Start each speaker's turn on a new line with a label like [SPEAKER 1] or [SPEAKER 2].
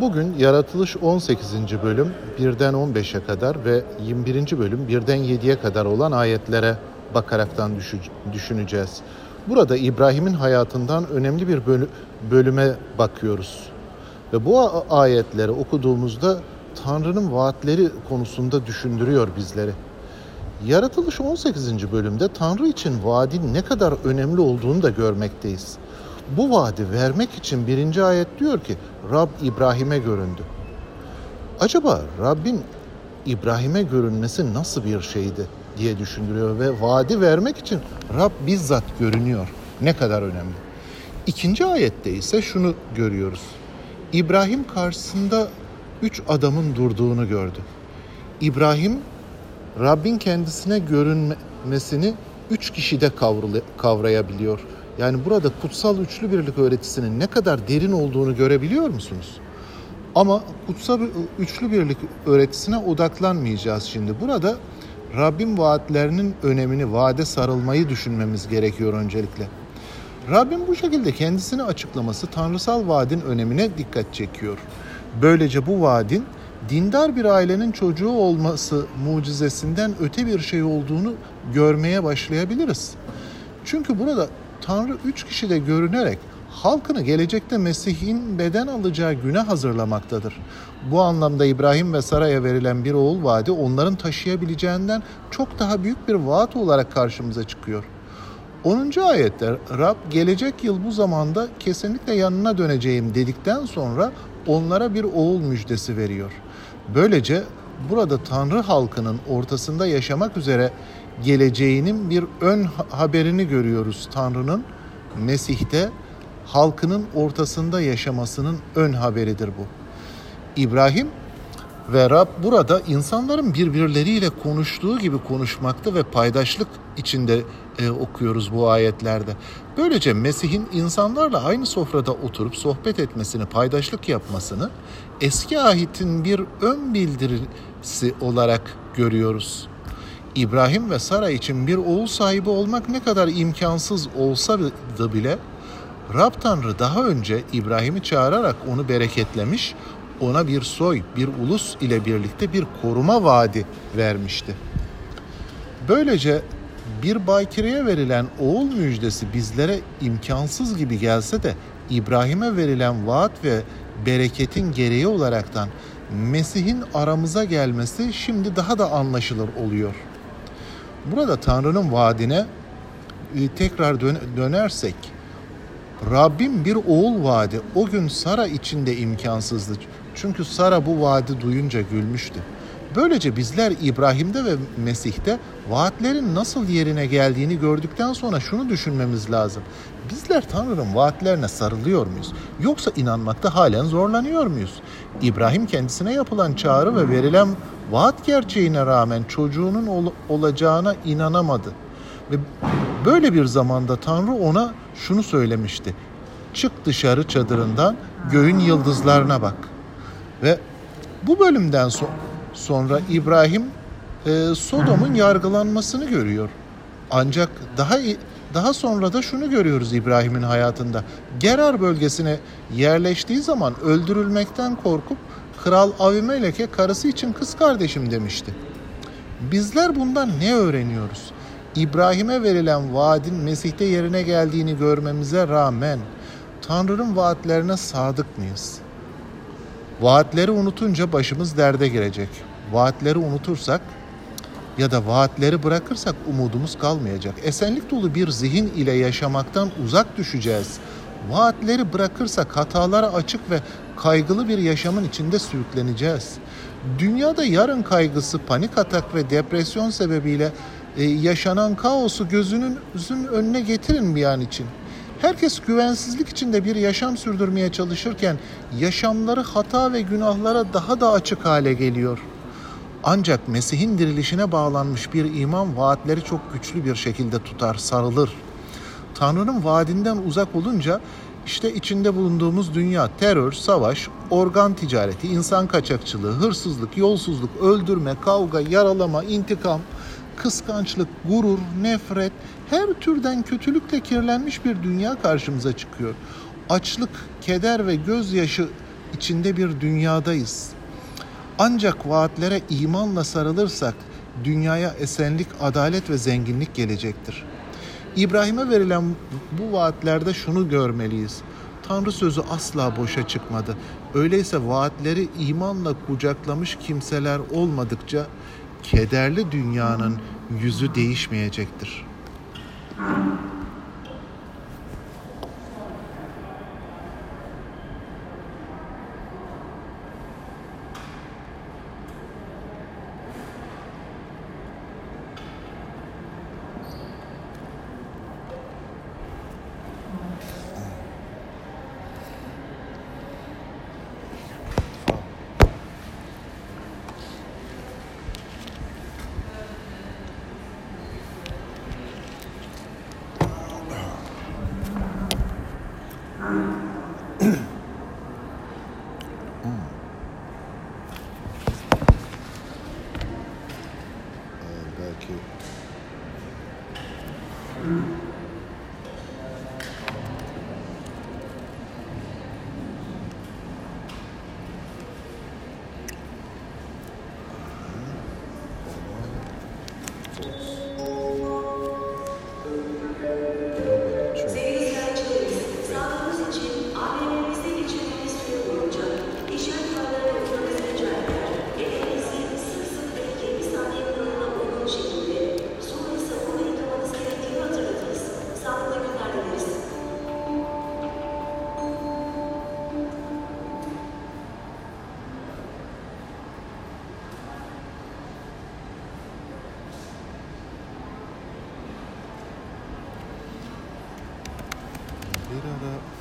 [SPEAKER 1] Bugün Yaratılış 18. bölüm 1'den 15'e kadar ve 21. bölüm 1'den 7'ye kadar olan ayetlere bakaraktan düşüneceğiz. Burada İbrahim'in hayatından önemli bir bölüme bakıyoruz. Ve bu ayetleri okuduğumuzda Tanrı'nın vaatleri konusunda düşündürüyor bizleri. Yaratılış 18. bölümde Tanrı için vaadin ne kadar önemli olduğunu da görmekteyiz. Bu vaadi vermek için birinci ayet diyor ki Rab İbrahim'e göründü. Acaba Rabbin İbrahim'e görünmesi nasıl bir şeydi diye düşündürüyor ve vaadi vermek için Rab bizzat görünüyor. Ne kadar önemli. İkinci ayette ise şunu görüyoruz. İbrahim karşısında üç adamın durduğunu gördü. İbrahim Rabbin kendisine görünmesini üç kişide kavrayabiliyor. Yani burada kutsal üçlü birlik öğretisinin ne kadar derin olduğunu görebiliyor musunuz? Ama kutsal üçlü birlik öğretisine odaklanmayacağız şimdi. Burada Rabbin vaatlerinin önemini, vaade sarılmayı düşünmemiz gerekiyor öncelikle. Rabbin bu şekilde kendisini açıklaması tanrısal vaadin önemine dikkat çekiyor. Böylece bu vaadin dindar bir ailenin çocuğu olması mucizesinden öte bir şey olduğunu görmeye başlayabiliriz. Çünkü burada Tanrı üç kişide görünerek halkını gelecekte Mesih'in beden alacağı güne hazırlamaktadır. Bu anlamda İbrahim ve Sara'ya verilen bir oğul vaadi onların taşıyabileceğinden çok daha büyük bir vaat olarak karşımıza çıkıyor. 10. ayette Rab gelecek yıl bu zamanda kesinlikle yanına döneceğim dedikten sonra onlara bir oğul müjdesi veriyor. Böylece burada Tanrı halkının ortasında yaşamak üzere geleceğinin bir ön haberini görüyoruz Tanrı'nın Mesih'te halkının ortasında yaşamasının ön haberidir bu. İbrahim ve Rab burada insanların birbirleriyle konuştuğu gibi konuşmakta ve paydaşlık içinde e, okuyoruz bu ayetlerde. Böylece Mesih'in insanlarla aynı sofrada oturup sohbet etmesini, paydaşlık yapmasını eski ahitin bir ön bildirisi olarak görüyoruz. İbrahim ve Sara için bir oğul sahibi olmak ne kadar imkansız olsa da bile Rab Tanrı daha önce İbrahim'i çağırarak onu bereketlemiş, ona bir soy, bir ulus ile birlikte bir koruma vaadi vermişti. Böylece bir bakireye verilen oğul müjdesi bizlere imkansız gibi gelse de İbrahim'e verilen vaat ve bereketin gereği olaraktan Mesih'in aramıza gelmesi şimdi daha da anlaşılır oluyor. Burada Tanrı'nın vaadine e, tekrar dönersek Rabbim bir oğul vaadi o gün Sara için de imkansızdı. Çünkü Sara bu vaadi duyunca gülmüştü. Böylece bizler İbrahim'de ve Mesih'te vaatlerin nasıl yerine geldiğini gördükten sonra şunu düşünmemiz lazım. Bizler Tanrı'nın vaatlerine sarılıyor muyuz? Yoksa inanmakta halen zorlanıyor muyuz? İbrahim kendisine yapılan çağrı ve verilen vaat gerçeğine rağmen çocuğunun ol- olacağına inanamadı. Ve böyle bir zamanda Tanrı ona şunu söylemişti. Çık dışarı çadırından göğün yıldızlarına bak. Ve bu bölümden so- sonra İbrahim e, Sodom'un yargılanmasını görüyor. Ancak daha daha sonra da şunu görüyoruz İbrahim'in hayatında. Gerar bölgesine yerleştiği zaman öldürülmekten korkup Kral Avimelek'e karısı için kız kardeşim demişti. Bizler bundan ne öğreniyoruz? İbrahim'e verilen vaadin Mesih'te yerine geldiğini görmemize rağmen Tanrı'nın vaatlerine sadık mıyız? Vaatleri unutunca başımız derde girecek. Vaatleri unutursak ya da vaatleri bırakırsak umudumuz kalmayacak. Esenlik dolu bir zihin ile yaşamaktan uzak düşeceğiz. Vaatleri bırakırsak hatalara açık ve kaygılı bir yaşamın içinde sürükleneceğiz. Dünyada yarın kaygısı, panik atak ve depresyon sebebiyle e, yaşanan kaosu gözünün önüne getirin bir an için. Herkes güvensizlik içinde bir yaşam sürdürmeye çalışırken yaşamları hata ve günahlara daha da açık hale geliyor. Ancak Mesih'in dirilişine bağlanmış bir iman vaatleri çok güçlü bir şekilde tutar, sarılır. Tanrı'nın vaadinden uzak olunca işte içinde bulunduğumuz dünya terör, savaş, organ ticareti, insan kaçakçılığı, hırsızlık, yolsuzluk, öldürme, kavga, yaralama, intikam, kıskançlık, gurur, nefret, her türden kötülükle kirlenmiş bir dünya karşımıza çıkıyor. Açlık, keder ve gözyaşı içinde bir dünyadayız. Ancak vaatlere imanla sarılırsak dünyaya esenlik, adalet ve zenginlik gelecektir. İbrahim'e verilen bu vaatlerde şunu görmeliyiz. Tanrı sözü asla boşa çıkmadı. Öyleyse vaatleri imanla kucaklamış kimseler olmadıkça kederli dünyanın yüzü değişmeyecektir. Um, da da da.